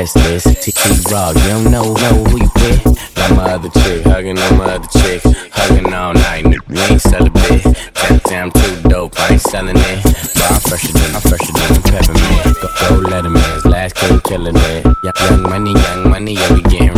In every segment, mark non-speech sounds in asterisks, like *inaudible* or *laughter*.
List. TT Raw, you don't know, know who you with. Got my other chick, hugging on my other chick. Hugging all night, we ain't sell a bit. That damn too dope, I ain't selling it. But I'm fresher than, I'm fresher than peppermint. Go, go Letterman's, last king killing it. Young money, young money, yeah, we getting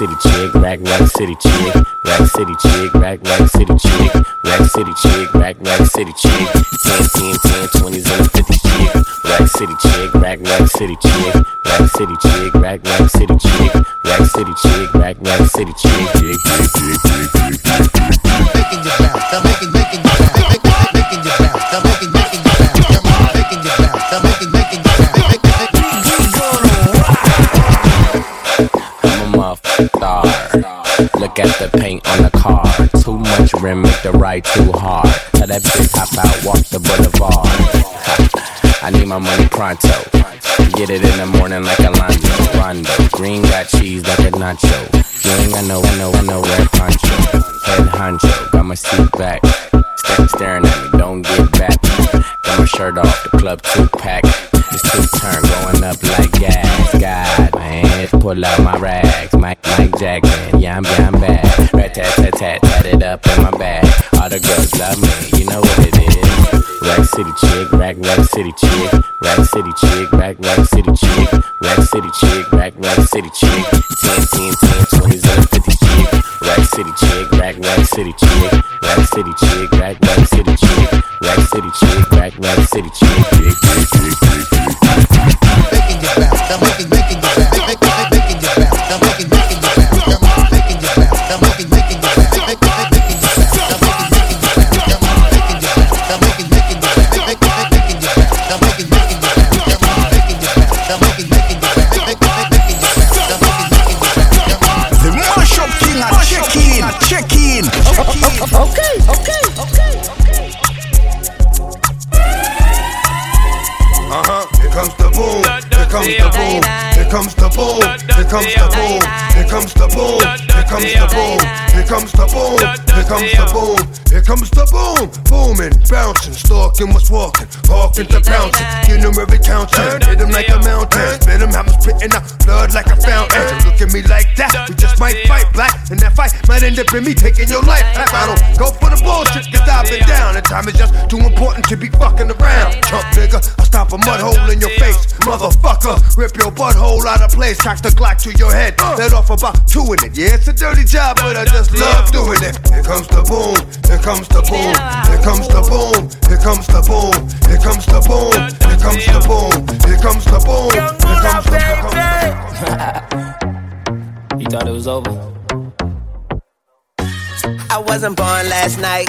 City chick, rack, rack city chick. Rack City chick, rack, rack city chick. Rack City chick, rack, rack city chick. 10, 10, 10, 20s and a 50 chick. Rack City chick, rack, rack city chick. Rack City chick, rack, rack city chick. Rack City chick, rack, rack city chick. Chick, chick, chick, chick, chick, too hard. Let that bitch out, walk the boulevard. I need my money pronto. Get it in the morning like a Lonzo. Rondo. Green got cheese like a nacho. You ain't got no, no, no red poncho. Head honcho, got my seat back. Step staring at me, don't get back. Got my shirt off, the club two pack. It's two turn, going up like gas. God, man, pull out my rags. Mike, Mike Jackson, yeah, I'm, yeah, I'm bad. Rat tat it up in my bag. All the girls love me, you know what it is. Rack City chick, rack, rack city chick. Rack City chick, rack, rack city chick. Rack City chick, rack, rack city chick. 10, 10, 10, 20s and a 50 chick. Rack City chick, rack, rack city chick. Rack City chick, rack, rack city chick. Rack City chick, rack, rack city chick. Chick, chick, chick, chick, check in, check in. Okay, okay, okay, okay. Uh huh. Here comes the boom. Here comes the boom. Here comes the boom. Here comes the boom. Comes the boom. Here comes the boom. Here comes the boom. Here comes the boom. Here comes the boom. Booming, bouncing, stalking, what's walking, walking to bouncing. Get him every counting. Hit him like a mountain. Spit have him spitting out blood like a fountain. Look at me like that. We just might fight black. And that fight might end up in me taking your life. I don't go for the bullshit, cause I've been down. And time is just too important to be fucking around. Chump nigga, I'll stop a mud hole in your face. Motherfucker, rip your butthole out of place. Cock the Glock to your head. Let off about doing it. Yeah, it's a dirty job, but I just love doing it. Here comes the boom, here comes the boom, here comes the boom, here comes the boom, here comes the boom, here comes the boom, here comes the boom, here comes the boom. You *laughs* thought it was over? I wasn't born last night.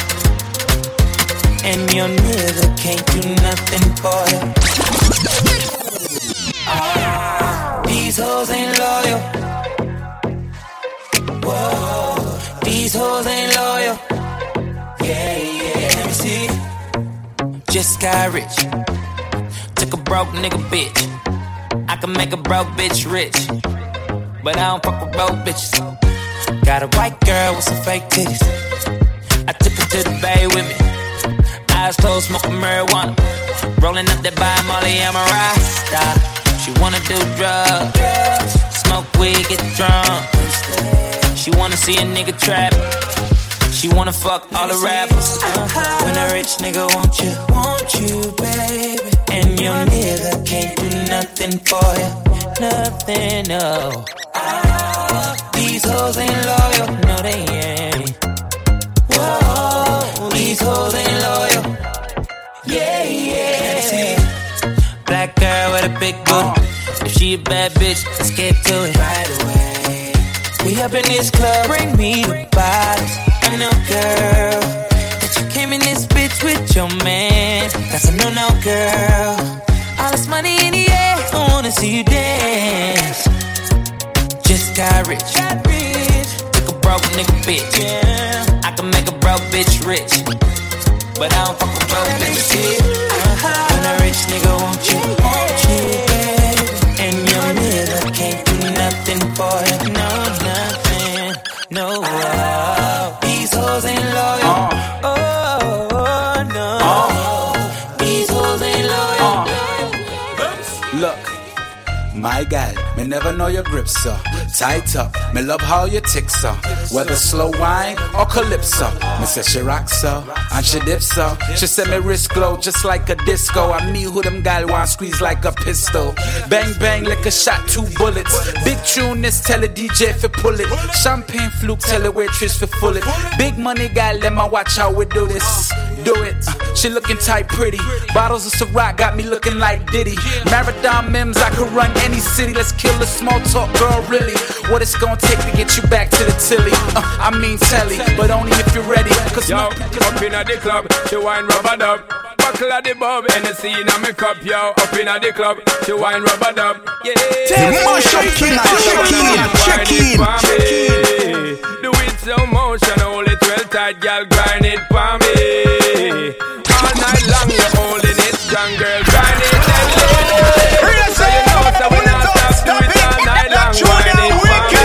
And your nigga can't do nothing for you. Ah, These hoes ain't loyal. Whoa, these hoes ain't loyal. Yeah, yeah, let me see. Just got rich. Took a broke nigga bitch. I can make a broke bitch rich. But I don't fuck with broke bitches. Got a white girl with some fake titties. I took her to the bay with me. Eyes closed, smoking marijuana. Rolling up that by Molly, I'm a rasta. She wanna do drugs, smoke weed, get drunk. She wanna see a nigga trap. She wanna fuck all the rappers. When a rich nigga want you, want you, baby. And your nigga can't do nothing for you, nothing, no. These hoes ain't loyal, no they ain't. Whoa, yeah, yeah. Black girl with a big booty. Uh-huh. If she a bad bitch, let's get to it right away. We up in this club, bring me the bottles. I know, girl, that you came in this bitch with your man. That's a no-no, girl. All this money in the air, I wanna see you dance. Just got rich. Got rich. Took a broke nigga bitch. Yeah. I can make a broke bitch rich, but I don't fuck bitches. When a rich nigga you, your can't do nothing no, nothing, no. These hoes ain't loyal. Oh, no. These hoes ain't loyal. Look, my gal, me never know your grip, so tight up. Me love how your ticks so whether slow wine or calypso. Me say she rock so and she dip so. She say me wrist glow just like a disco. I me who them gal want squeeze like a pistol. Bang bang like a shot, two bullets. Big tune this tell a DJ fi pull it. Champagne fluke tell a waitress fi full it. Big money gal, let my watch how we do this. Do it. She looking tight, pretty. Bottles of Ciroc got me looking like Diddy. Marathon Mims, I could run any city. Let's kill the small talk, girl. Really, what it's gonna take to get you back to the tilly? Uh, I mean telly, but only if you're ready. Cause Yo, my- up inna the club, she wine rubber dub. Buckle of the bub, Hennessy inna me cup, yo. Up inna the club, she wine rubber dub. Yeah. The mash up killer, check in, check in, check in. Do it slow motion, hold it well tight, girl. Grind it for me. All night long, you're holding it strong, girl. Grind it deadly. So you know, so we not stop. Do it all night long. Grind it for me.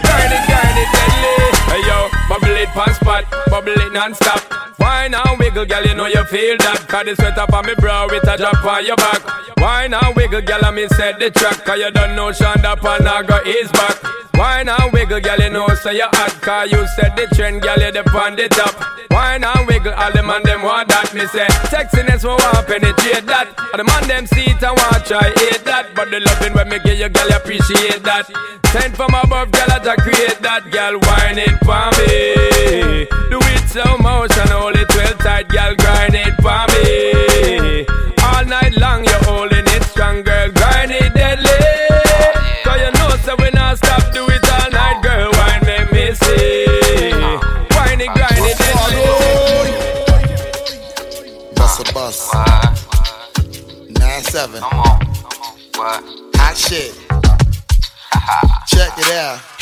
Grind it, grind it deadly. Hey yo, bubble it pan spot, bubble it non-stop. Why now wiggle, girl? You know you feel that. Cause the sweat up on me brow, it a drop on your back. Why not wiggle, girl? I me set the track. Cause you don't know Shonda Panago is back. Why not wiggle, girl? You know say you hot. Cause you set the trend, girl. You the on the top. Why now wiggle? All the man them want that. Me say sexiness we want penetrate that. All the man them see it and want try hate that. But the loving when me give you, girl, you appreciate that. Send from above, girl, I just create that. Girl, whine it for me. Do it slow motion, hold it well tight, girl, grind it for me. All night long, you're holding it strong, girl, grind it deadly. Cause you know, so we not stop, do it all night, girl, wine make me see. Wine it, grind it deadly. Busta Bus. Nine seven. Hot shit. *laughs* Check it out.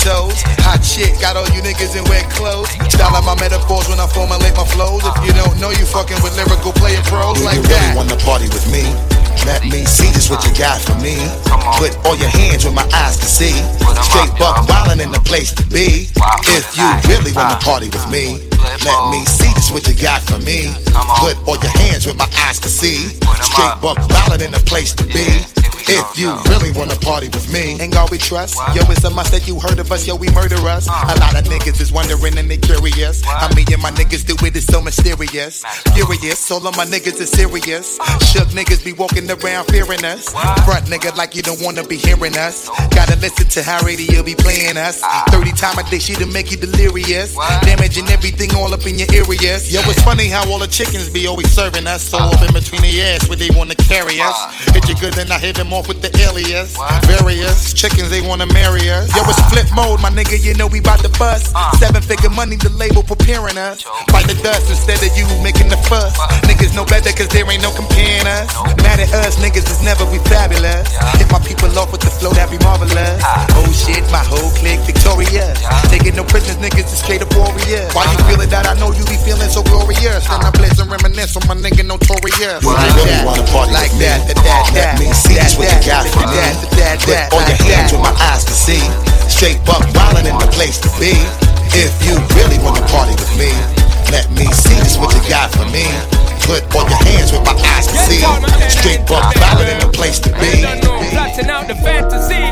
toes. Hot shit, got all you niggas in wet clothes. Style out my metaphors when I formulate my flows. If you don't know, you fucking with lyrical player pros Do like you really that. wanna party with me? Let me see just what you got for me. Put all your hands where my eyes can see. Straight buck wildin' in the place to be. If you really wanna party with me, let me see just what you got for me. Put all your hands where my eyes can see. Straight buck wildin' in the place to be. If you really wanna party with me, Ain't God we trust? Yo, it's a must that you heard of us, yo, we murder us. A lot of niggas is wondering and they curious. How me and my niggas do it, is so mysterious. Furious, all of my niggas is serious. Shook niggas be walking around fearing us. Front nigga like you don't wanna be hearing us. Gotta listen to how radio be playing us. 30 time a day, she to make you delirious. Damaging everything all up in your areas. Yo, it's funny how all the chickens be always serving us. So up in between the ass where they wanna carry us. Hit you good, then I hit them off with the alias. Various chickens, they wanna marry us. Yo, it's Flipmode, my nigga, you know we bout to bust. Seven figure money, the label preparing us. Fight the dust instead of you making the fuss. Niggas know better cause there ain't no comparing us. Mad at us, niggas is never we fabulous. Hit my people off with the flow, that be marvelous. Oh shit, my whole clique victorious. Taking no prisoners, niggas is straight up warriors. Why you feeling that? I know you be feeling so glorious. Then I blitz and reminisce on my nigga notorious. Do you Like really that, wanna party like with me? that, that, that, Let that, me see that, just what that, you got for me. that, that, Put that, all your like hands that. Where my eyes can see. Straight buck wildin' in the place to be. If you really wanna party with me, let me see just what you got for me. Put all your hands where my eyes can see. Straight buck violent in the place to be. Plotting out the fantasy.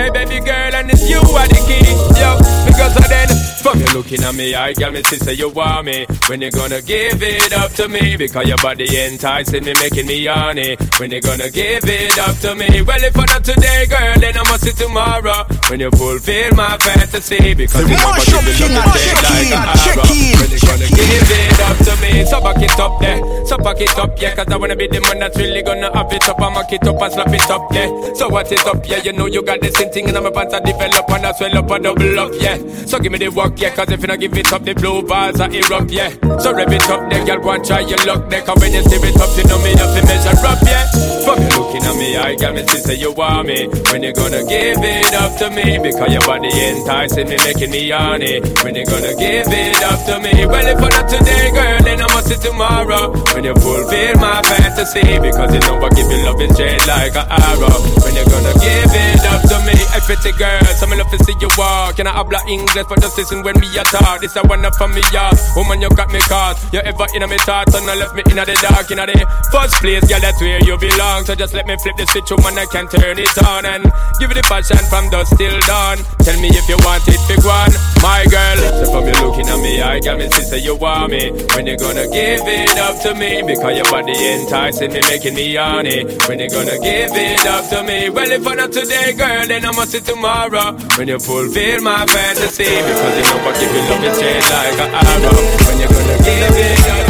Hey baby girl, and it's you are the key, yo. Because I then, from you looking at me, I got me to say you want me. When you gonna give it up to me? Because your body enticing me, making me horny. When you gonna give it up to me? Well, if not today, girl, then I must see tomorrow. When you fulfill my fantasy, because you know what you be looking at like an arrow. When you gonna give it up to me? So back it up there, so back it up, yeah. Cause I wanna be the man that's really gonna have it up. I'ma it up and slap it up, yeah. So what is up, yeah? You know you got this thing and my pants are develop and I swell up and double up, yeah. So give me the work, yeah. Cause if you not give it up, the blue bars are erupt, yeah. So rev it up, then girl, go and try your luck, there. Cause when you stir it up, you know me to measure up, yeah. From you looking at me, I got me to you want me. When you gonna give it up to me? Because your body enticing me, making me horny. When you gonna give it up to me? Well, if not today, girl, then I must see tomorrow. When you fulfill my fantasy, because you know I give you love straight like an arrow. When you gonna give it up to me? A pretty girl, so me love to see you walk. And I habla English, but just listen when me a talk. This a one up for me, yeah. Woman, you got me caught. You ever in a me thoughts, and I left me in the dark, in a the first place, girl, that's where you belong. So just let me flip the switch, woman, I can turn it on and give it the passion from dusk till dawn. Tell me if you want it, big one, my girl. So from you looking at me, I got me sister, you want me. When you gonna give it up to me? Because your body enticing me, making me horny. When you gonna give it up to me? Well, if not today, girl, then I must see tomorrow. When you fulfill my fantasy, because you know I give you love, you straight like an arrow. When you gonna give it up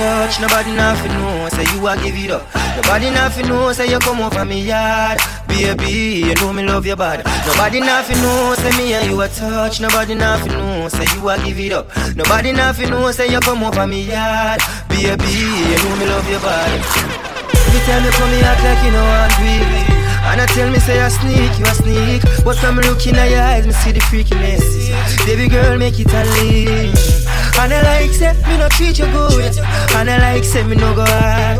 touch. Nobody nothing know, say you a give it up. Nobody nothing know, say you come over me yard. Baby, you know me love your body. Nobody nothing know, say me and you a touch. Nobody nothing know, say you a give it up. Nobody nothing know, say you come over me yard. Baby, you know me love your body. Every time you come, me act like you know I'm greedy. And I tell me say I sneak, you a sneak But from looking at your eyes, me see the freakiness Baby girl, make it a lean And I like say, me no treat you good. And I like say, me no go hard.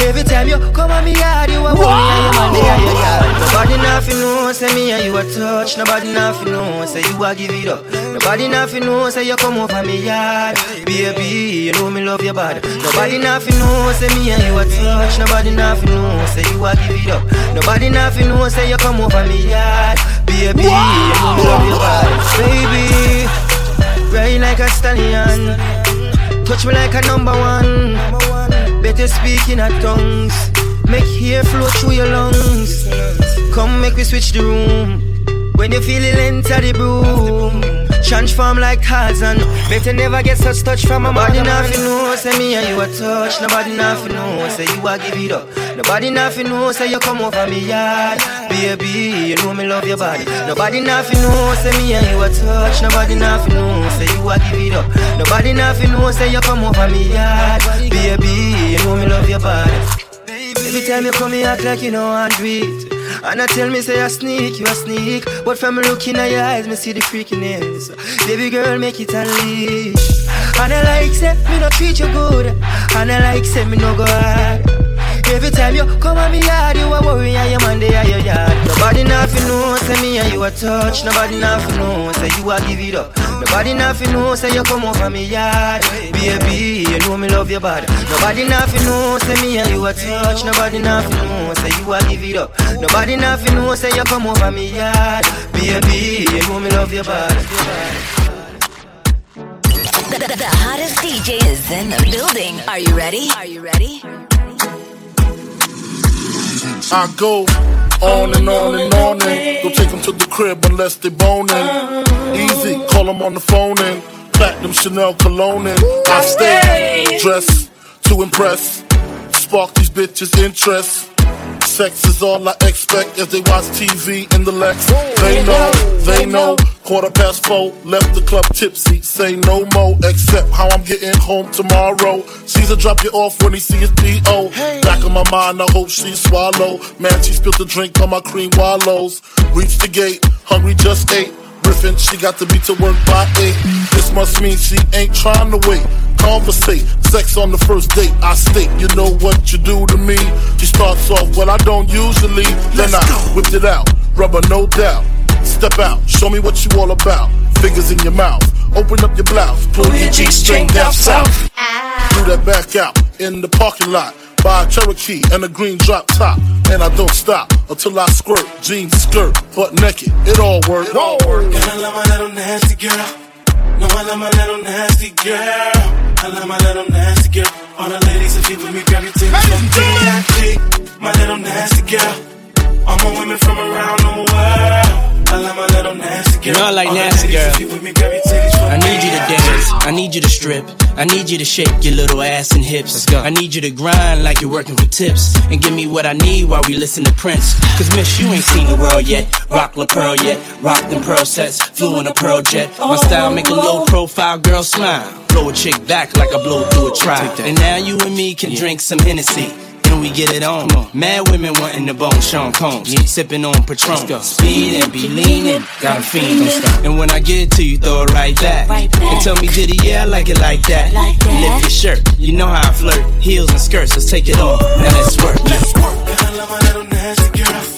Every time you come on me yard, you a worry. And you man there, yeah, yeah. Nobody nothing know, say me and you a touch. Nobody nothing know, say you a give it up. Nobody nothing know, say you come over me yard. Baby, you know me love your body Nobody nothing know, say me and you a touch. Nobody nothing know, say you a give it up. Nobody nothing know, say you come over me yard. Baby, you know me love your body Baby, ride like a stallion. Touch me like a number one. Better speak in a tongues. Make hair flow through your lungs. Come make we switch the room. When you feel it enter the broom. Transform like Tarzan. Better never get such touch from a Nobody nothing know Say me and you a touch. Nobody nothing know Say you a give it up. Nobody nothing know Say you come over me yard Baby, you know me love your body Nobody nothing know Say me and you a touch Nobody nothing know Say you a give it up Nobody nothing know Say you come over me yard Baby, you know me love your body Every time you come, you act like you know I'm it. And I tell me, say I sneak, you a sneak. But from looking at your eyes, me see the freakiness. Baby girl, make it unleash. And I like, say, me no treat you good. And I like, say, me no go hard. Every time you oh, come on me yard, you a worry and your man there at your yard. Nobody nothing know, say me and you a touch. Nobody nothing know, say you a give it up. Nobody nothing know, say you come over me yard. Baby, you know me love your body. Nobody nothing know, say me and you a touch. Nobody nothing know, say you a give it up. Nobody nothing know, say you come over me yard. Baby, you know me love your body. The, the, the hottest DJ is in the building. Are you ready? Are you ready? I go on and on and on and don't take them to the crib unless they boning. Easy, call them on the phone and platinum Chanel cologne and I stay dressed to impress, spark these bitches' interest. Sex is all I expect as they watch TV in the Lex. They know, they know, Quarter past four, left the club tipsy. Say no more, except how I'm getting home tomorrow. Caesar drop you off when he see his P.O. Back of my mind, I hope she swallow. Man, she spilled the drink on my cream wallows. Reach the gate, hungry just ate. Griffin, she got to be to work by eight. This must mean she ain't trying to wait. Conversate, sex on the first date. I state, you know what you do to me. She starts off, well, I don't usually. Then I whipped it out, rubber no doubt. Step out, show me what you all about. Fingers in your mouth, open up your blouse, pull your G string down south. Do that back out in the parking lot. Buy a Cherokee and a green drop top. And I don't stop until I squirt. Jeans, skirt, butt naked. It all work. It all work. And I love my little nasty girl. No, I love my little nasty girl. I love my little nasty girl. All the ladies that with me, grab your titties from B.I.G. My little nasty girl. All my women from around the world. I love my little nasty girl. You know I like nasty ladies girl. that with me, grab your titties from I need you to dance. I need you to strip. I need you to shake your little ass and hips. Let's go. I need you to grind like you're working for tips. And give me what I need while we listen to Prince. Cause miss, you ain't seen the world yet. Rock La Pearl yet. Rock them pearl sets. Flew in a pearl jet. My style make a low profile girl smile. Blow a chick back like I blow through a trial. And now you and me can drink some Hennessy. We get it on. Mad women wanting the bone Sean Combs. Sipping on Patron. Speed and be leaning. Got a fiend. And when I get to you, throw it right back. And tell me, did he? Yeah, I like it like that. Lift your shirt. You know how I flirt. Heels and skirts, let's take it on. Now let's work. Let's work. I love my little nasty girl.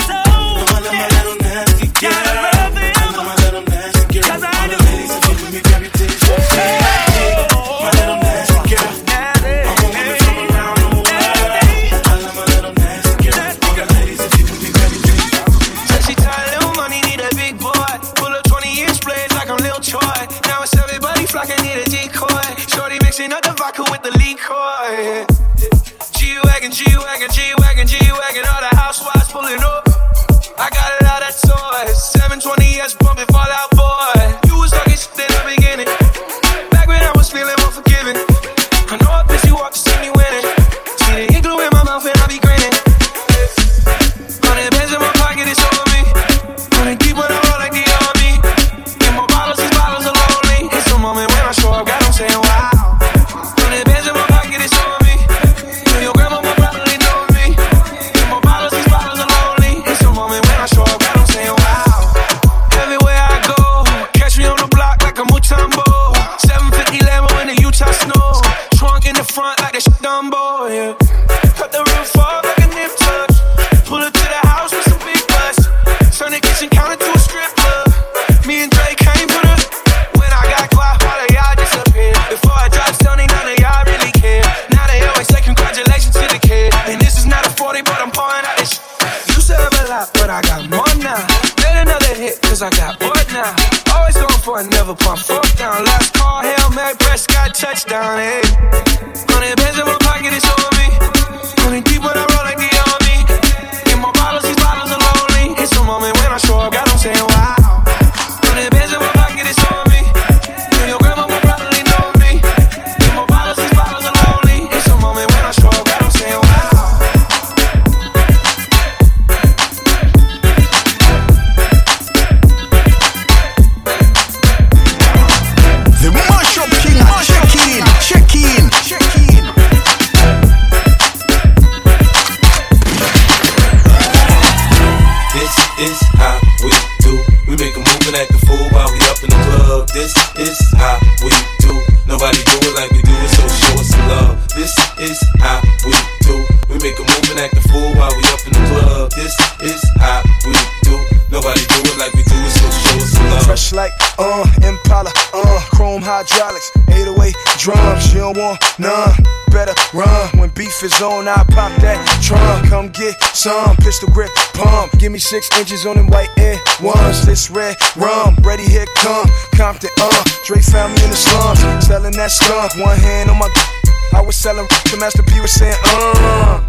Want none. Better run when beef is on. I pop that trunk. Come get some pistol grip pump. Give me six inches on them white air ones. This red rum, ready here come. Compton, uh, Dre found me in the slums, selling that skunk. One hand on my, I was selling. The Master P was saying, uh,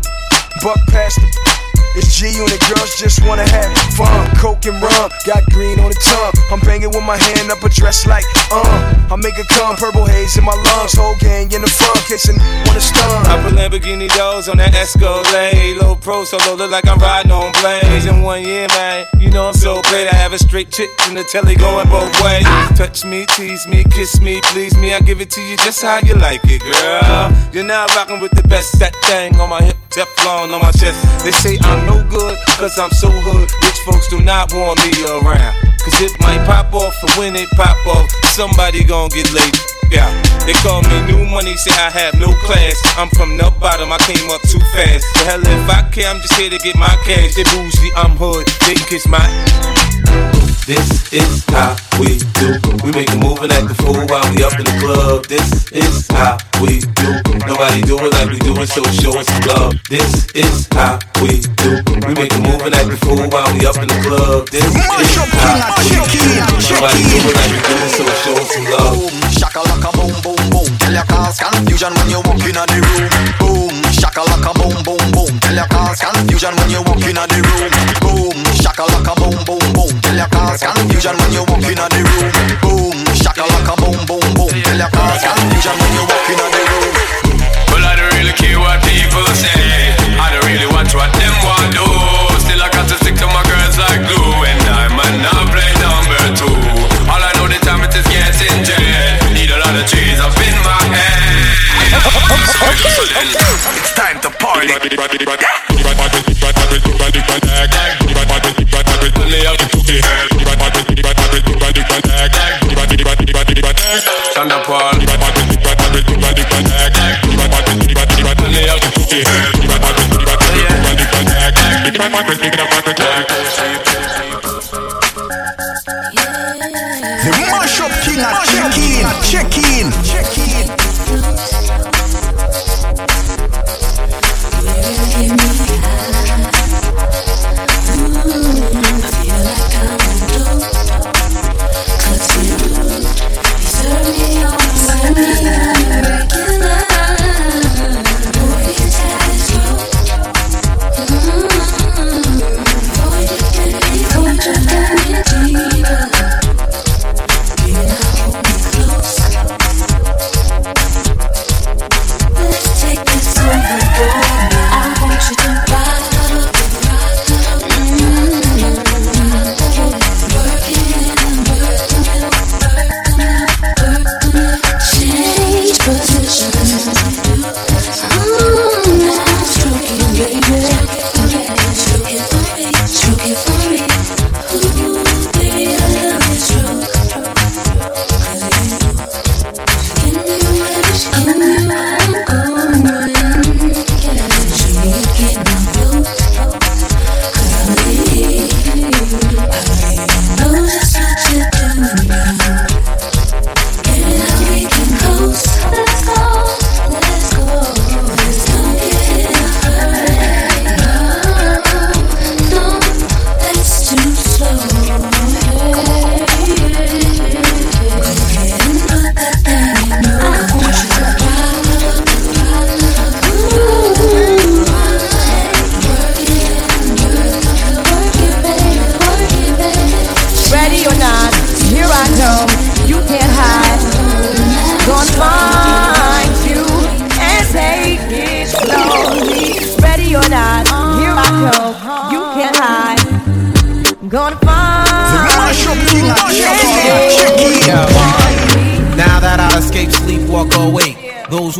buck past the. It's G unit girls just wanna have fun. Coke and rum, got green on the tongue. I'm banging with my hand up a dress like, uh. I make it come, purple haze in my lungs. Whole gang in the front, kissing wanna stun. I put Lamborghini doors on that Escalade. Low pro solo, look like I'm riding on planes. In one year, man, you know I'm so great. I have a straight chick in the telly going both ways. Touch me, tease me, kiss me, please me. I give it to you just how you like it, girl. You're now rocking with the best. That thing on my hip, Teflon on my chest. They say I'm no good, cause I'm so hood. Rich folks do not want me around. Cause it might pop off, and when it pop off, somebody gon' get laid. Yeah, they call me new money, say I have no class. I'm from the bottom, I came up too fast. The hell if I care, I'm just here to get my cash. They bougie, I'm hood, they kiss my. This is how we do. We make a move and act a fool while we up in the club. This is how we do. Nobody do it like we do it, so show us some love. This is how we do. We make a move and act a fool while we up in the club. This is how we do. Nobody do it like we do it, so show us some love. Shakalaka boom boom boom. Tell your cause confusion when you walk in the room. Boom. Shakalaka boom boom boom. Tell your cause confusion when you walk in the room. Boom. Shakalaka boom boom boom. Tell your cause confusion when you walk in the room. Boom. Shakalaka boom boom boom. Tell your cause confusion when you walk in the room. Well, I don't really care what people say. I don't really watch what them want do. Still, I got to stick to my girls like glue. And I might not play number two. All I know the time it is getting jet. Need a lot of trees up in my head. So then, It's time to party. Sean da Paul. The mash up king check in, check in, check in.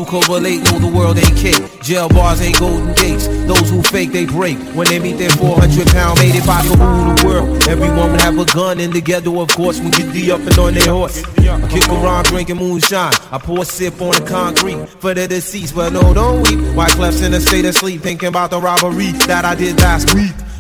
Correlate know the world ain't cake. Jail bars ain't golden gates. Those who fake, they break. When they meet their 400 pound mate, if I could rule the world, everyone would have a gun in the ghetto, of course, we get the up and on their horse. I kick around drinking moonshine. I pour a sip on the concrete for the deceased, but no, don't weep. White clefs in a state of sleep, thinking about the robbery that I did last week.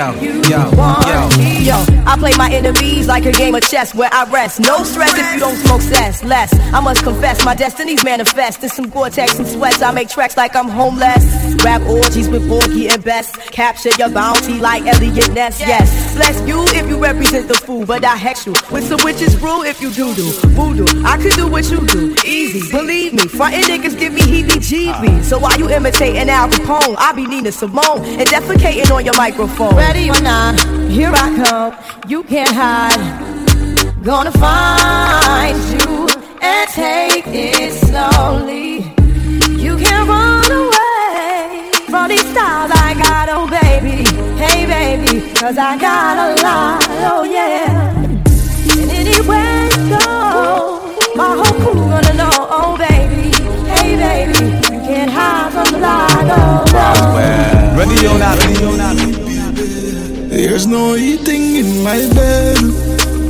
Yo, yo, yo. I play my enemies like a game of chess where I rest. No stress if you don't smoke cess. Less, I must confess, my destinies manifest. In some Gore-Tex and sweats, I make tracks like I'm homeless. Rap orgies with Porgy and Bess. Capture your bounty like Eliot Ness. Yes, bless you if you represent the fool, but I hex you with some witches brew if you do do voodoo. I could do what you do, easy. Believe me, frontin' niggas give me heebie-jeebies. So while you imitating Al Capone, I be Nina Simone and defecating on your microphone. Ready or not, here I come. You can't hide. Gonna find you and take it slowly. You can't run away from these styles I got, oh baby. Hey baby, cause I got a lot, oh yeah. And anywhere you go, my whole crew gonna know, oh baby. Hey baby, you can't hide from the light, oh no. Ready or not, ready or not. There's no eating in my bed,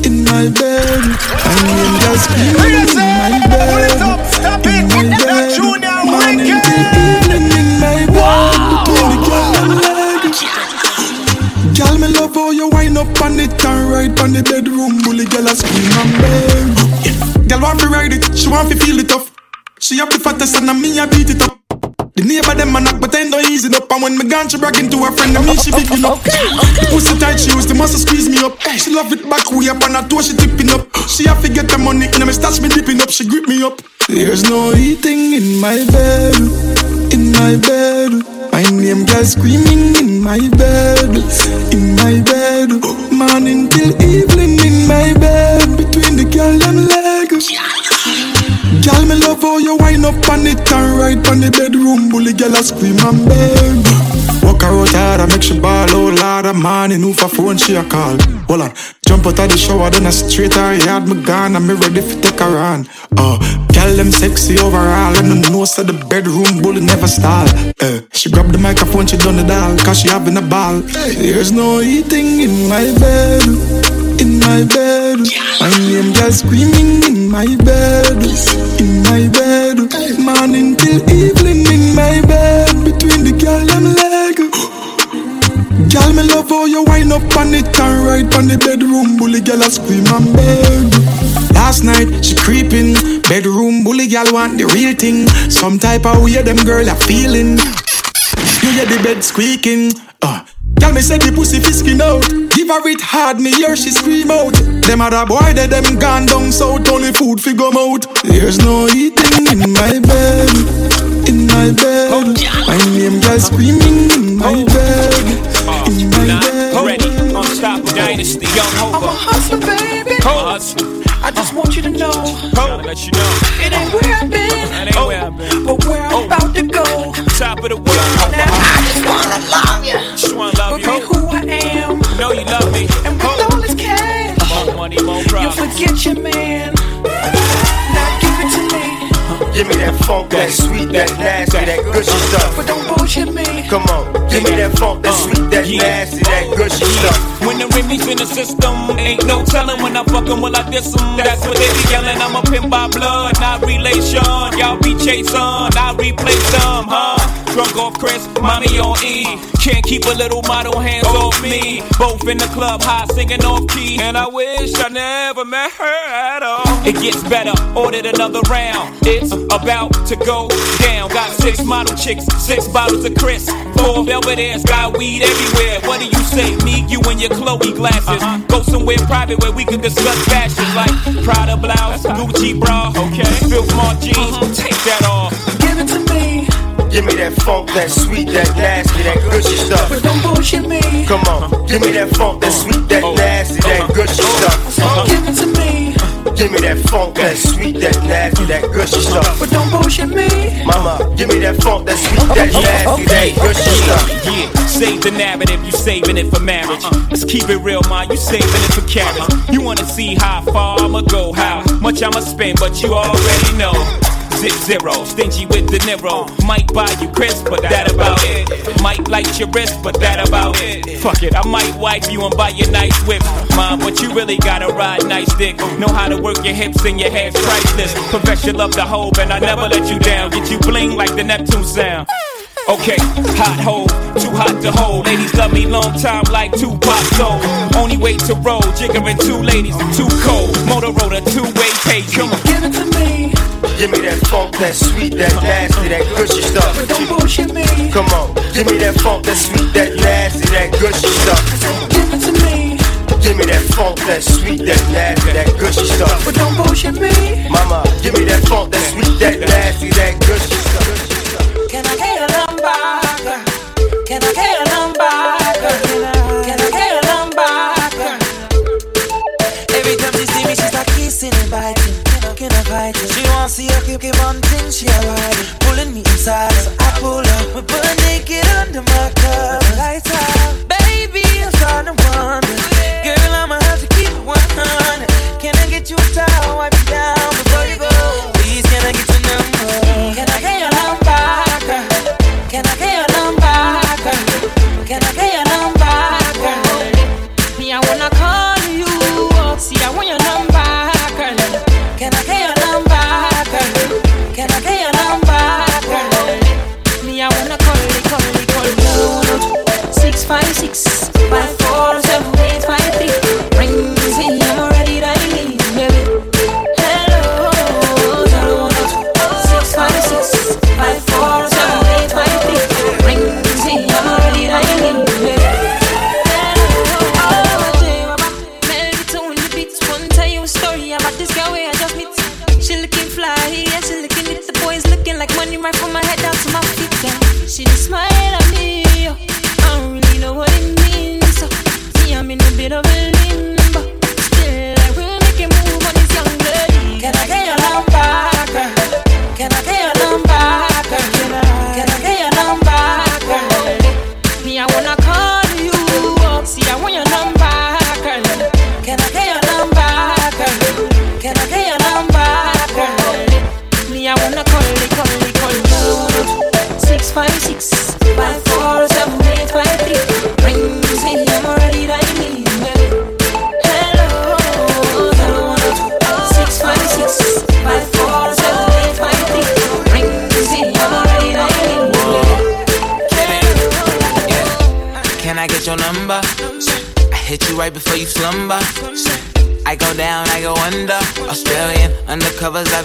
in my bed. I mean, just screaming in my bed, in my bed. Morning till evening in my bed, between the girl and leg. Girl, me love how you wind up on it and ride on the bedroom bully. Girl, I scream and beg. Girl want to ride it, she want to feel it tough. She have the fattest and me I beat it up. The neighbor them a knock, but I no easy up. And when me gone, she bragging to her friend, and me she picking up. Pussy tight, she use the muscle squeeze me up. She love it back way up, and her toe she tipping up. She have to get the money, and me stash me dipping up. She grip me up. There's no eating in my bed, in my bed. My name girl screaming in my bed, in my bed. Morning till evening in my bed, between the girl and legs. Girl, me love how you wind up on it and ride on the bedroom bully. Girl, I scream and beg. Walk her out hard, I make she ball out loud. A morning, who for phone she a call. Hold on, jump out of the shower, then I straight her yard. Me gone, me ready for take her on. Oh, girl, them sexy overall, and the know of the bedroom bully never stall. Uh, she grab the microphone, she done it all, cause she having a ball. There's no eating in my bed in my bed. My name just screaming in my bed, in my bed. Morning till evening in my bed, between the girl and leg. Girl, me love how you wind up on it and ride on the bedroom bully. Girl, I scream and beg. Last night she creeping, bedroom bully. Girl want the real thing. Some type of way them girl are feeling. You hear the bed squeaking. Uh, Girl, me say the pussy fisking out. Give her it hard, me hear she scream out. Them other boy that them gone down south, only food fi go out. There's no eating in my bed, in my bed. My name girl screaming in my bed, in my bed. Ready, unstoppable dynasty, young I'm a Hova. hustler, baby. I just want you to know. Gotta let you know. It ain't where I've been. That ain't where I've been. But where I'm about to go. Top of the problems. forget your man. Now give it to me. Give me that funk, that sweet, that nasty, that gushy stuff. But don't bullshit me. Come on, give me that funk, that uh, sweet, that nasty, that oh, gushy stuff. When the Remy's in the system, ain't no telling when I fuck 'em, will I diss 'em? That's what they be yelling. I'm a pimp by blood, not relation. Y'all be chasing, I replace them, huh? Drunk off Chris, mommy on E. Can't keep a little model hands off me. Both in the club, high singing off key. And I wish I never met her at all. It gets better, ordered another round. It's about to go down. Got six model chicks, six bottles of Chris. Four Belvedere's, got weed everywhere. What do you say? Me, you, and your Chloe glasses. Uh-huh. Go somewhere private where we can discuss fashion like Prada blouse, Gucci bra, okay? Filth Mart jeans, uh-huh. take that off. Give it to me. Give me that funk, that sweet, that nasty, that gushy stuff. But don't bullshit me. Come on, give me that funk, that sweet, that oh. nasty, that gushy stuff. Uh-huh. Give it to me. Give me that funk, that sweet, that nasty, that gushy stuff. But don't bullshit me. Mama, give me that funk, that sweet, that oh, oh, nasty, that gushy stuff. Yeah, save the narrative, you saving it for marriage. Let's keep it real, man, you saving it for carriage. You wanna see how far I'ma go, how much I'ma spend, but you already know. Zip zero, stingy with the Niro. Might buy you crisp, but that about it. Might light your wrist, but that about it. Fuck it, I might wipe you and buy you nice whips. Mom, but you really gotta ride nice dick. Know how to work your hips and your hands priceless. Perfection love the hope, and I never let you down. Get you bling like the Neptune sound. Okay, hot hole, too hot to hold. Ladies love me long time like two pops old. Only way to roll, jiggering two ladies, too cold. Motorola, two way pay. Come on, give it to me. Give me that funk, that sweet, that nasty, that gushy stuff. But don't bullshit me. Come on, give me that funk, that sweet, that nasty, that gushy stuff. Give it to me. Give me that funk, that sweet, that nasty, that gushy stuff. But don't bullshit me. Mama, give me that funk, that sweet, that nasty, that gushy stuff.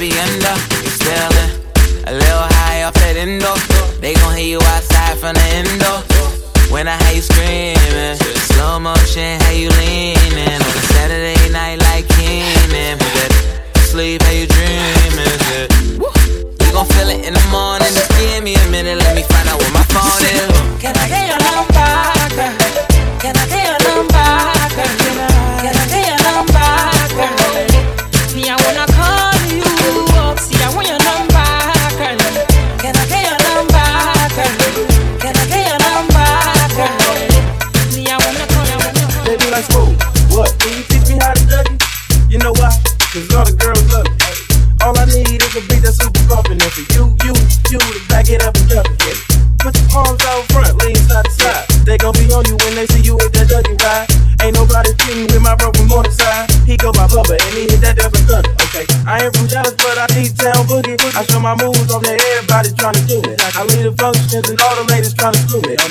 está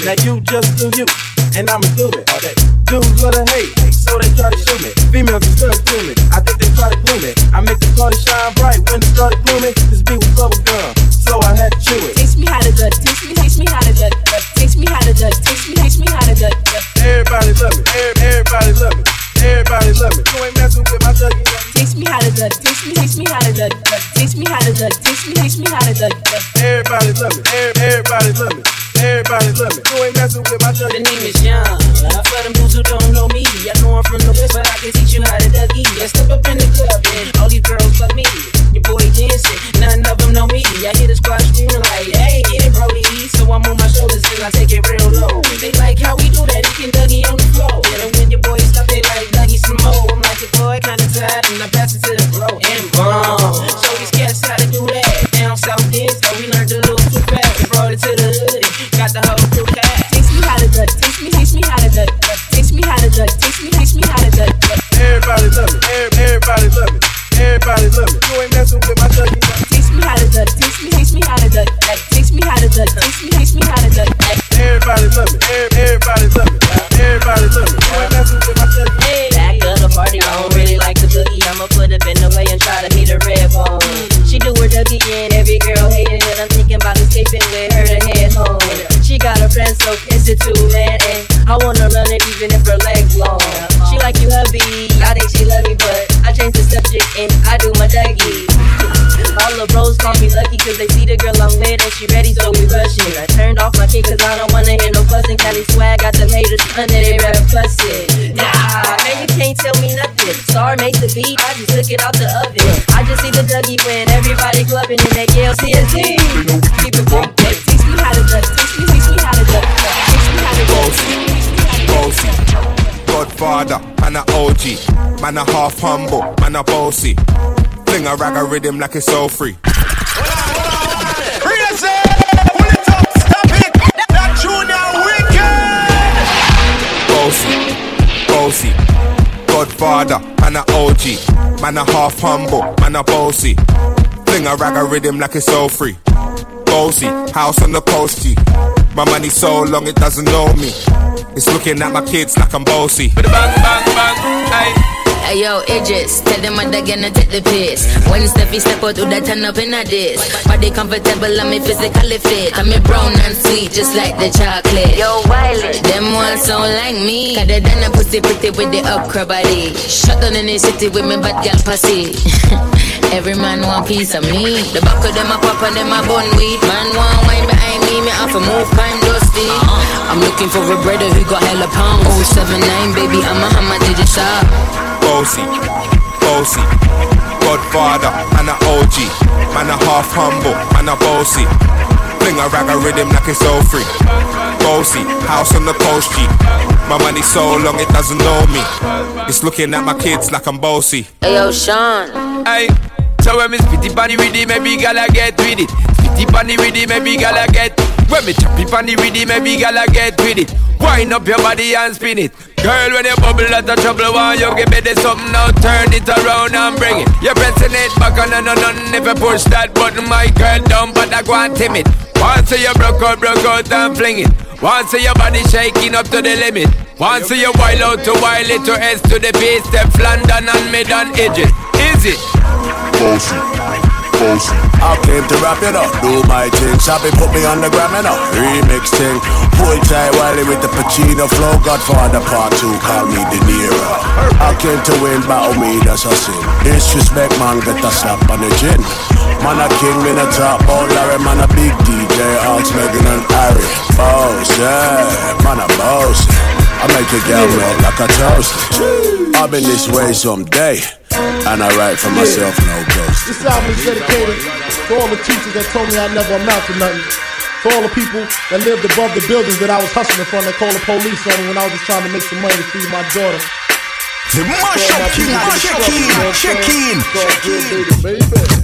Now you just do you, and I'ma do it all day. Dudes love to hate, so they try to shoot me. Females is good to me, I think they try to glue me. I make the party shine bright when it start blooming. This beat was bubble gum, so I had to chew it. Teach me how to judge, teach me, teach me how to judge, teach me how to judge, teach me, teach me how to judge. Everybody love me, everybody love me. Everybody love me. You ain't messing with my judging. Teach me how to judge. Teach me, teach me how to judge. Teach me how to judge. Teach me, teach me how to judge. Everybody love me. Everybody love me. Man a half humble, man a bossy. Fling a rag a rhythm like it's so free. Crazy! Pull it up, stop it! That junior wicked! Bossy, Godfather, man a OG, man a half humble, man a bossy. Fling a rag a rhythm like it's so free. Bossy, house on the coast G. My money so long it doesn't know me. It's looking at my kids like I'm bossy. Bang, bang, bang, hey. Hey yo, Idris, tell them I'm gonna take the piss. When Steffi step out, do that turn up in a this. Body comfortable, I'm me physically fit. I'm me brown and sweet, just like the chocolate. Yo, Wiley, them ones don't like me. Cause they done a pussy pretty with the upcra body. Shut down in the city with me bad girl pussy. *laughs* Every man want piece of me. The back of them a pop and them a bun weed. Man want wine behind me, me have to move kind dusty. I'm looking for a brother who got hella pounds. 079, baby, I'm a hammer to the shop. Bossy, bossy, Godfather, man a OG, man a half humble, man a bossy. Fling a rag a rhythm like it's so free. Bossy, house on the coast G. My money so long it doesn't know me. It's looking at my kids like I'm bossy. Hey yo, Sean. Hey, so when me spitty bunny with it, maybe gala get with it. Spitty bunny with it, maybe gala get. When me choppy bunny with it, maybe gala get with it. Wind up your body and spin it. Girl, when you bubble out of trouble, why you give me something now? Turn it around and bring it. You're pressing it back on and on and if you push that button, my girl down, but I go and timid. Once you broke out, broke out and fling it. Once your body shaking up to the limit. Once you wild out to wild it to S to the B, step London and mid and edge it. Is it? I came to wrap it up, do my thing. Sabi put me on the gram and up. Remix thing. Pull tight Wiley with the Pacino flow. Godfather part 2, call me De Niro. I came to win, battle me, that's a sin. Disrespect, man, get a slap on the chin. Man a king, in a top, oh Larry, man a big DJ, Ox, Megan and Harry. Boss, yeah, man a boss. I make a girl roll like a toast. I've been this way someday, and I write for myself, no ghost. This album is dedicated to all the teachers that told me I never amount to nothing. To all the people that lived above the buildings that I was hustling from that called the police on me when I was just trying to make some money to feed my daughter. The mash up king, check in, check in, check in.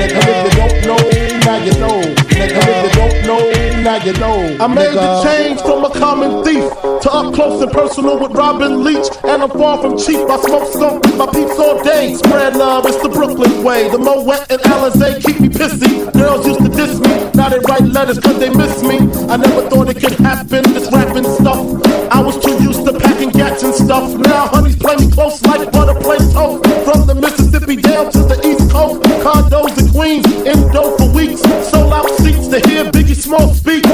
And if you don't know, now you know. And if you don't know, now you know. I made the change from a common thief to up close and personal with Robin Leach. And I'm far from cheap. I smoke skunk with my peeps all day. Spread love, it's the Brooklyn way. The Moet and Alizé keep me pissy. Girls used to diss me. Now they write letters cause they miss me. I never thought it could happen, this rapping stuff. I was too used to packing gats and stuff. Now honeys play me close like butter play toast. From the Mississippi down to the East condos in Queens, in dope for weeks. Sold out seats to hear Biggie Smalls speak.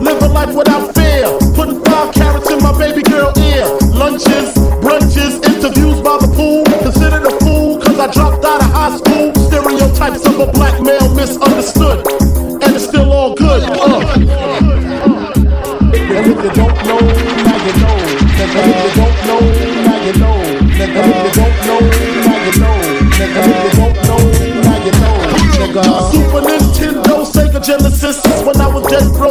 Live a life without fear. Putting five carats in my baby girl ear. Lunches, brunches, interviews by the pool. Considered a fool, cause I dropped out of high school. Stereotypes of a black male misunderstood. Genesis. When I was dead broke,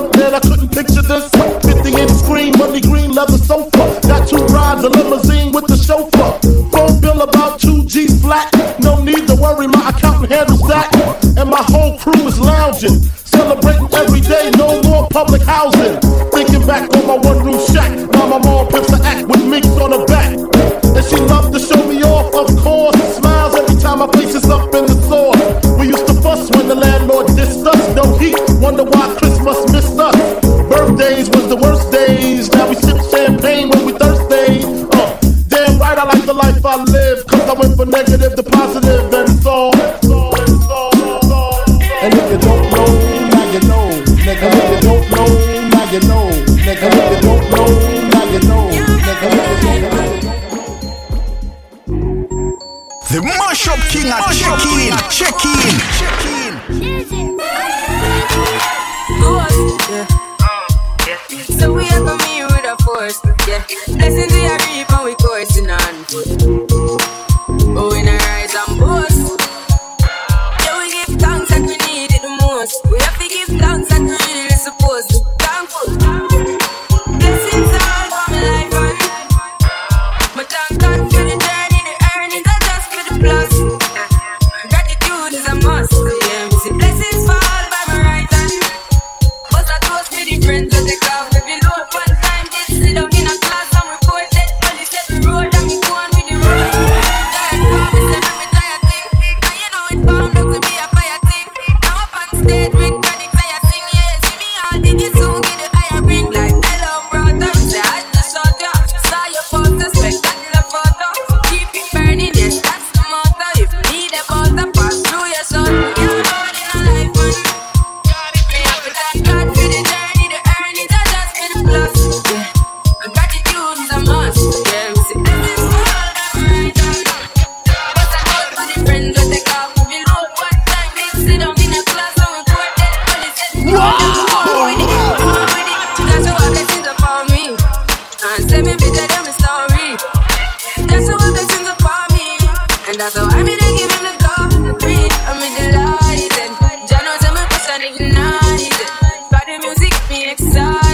music,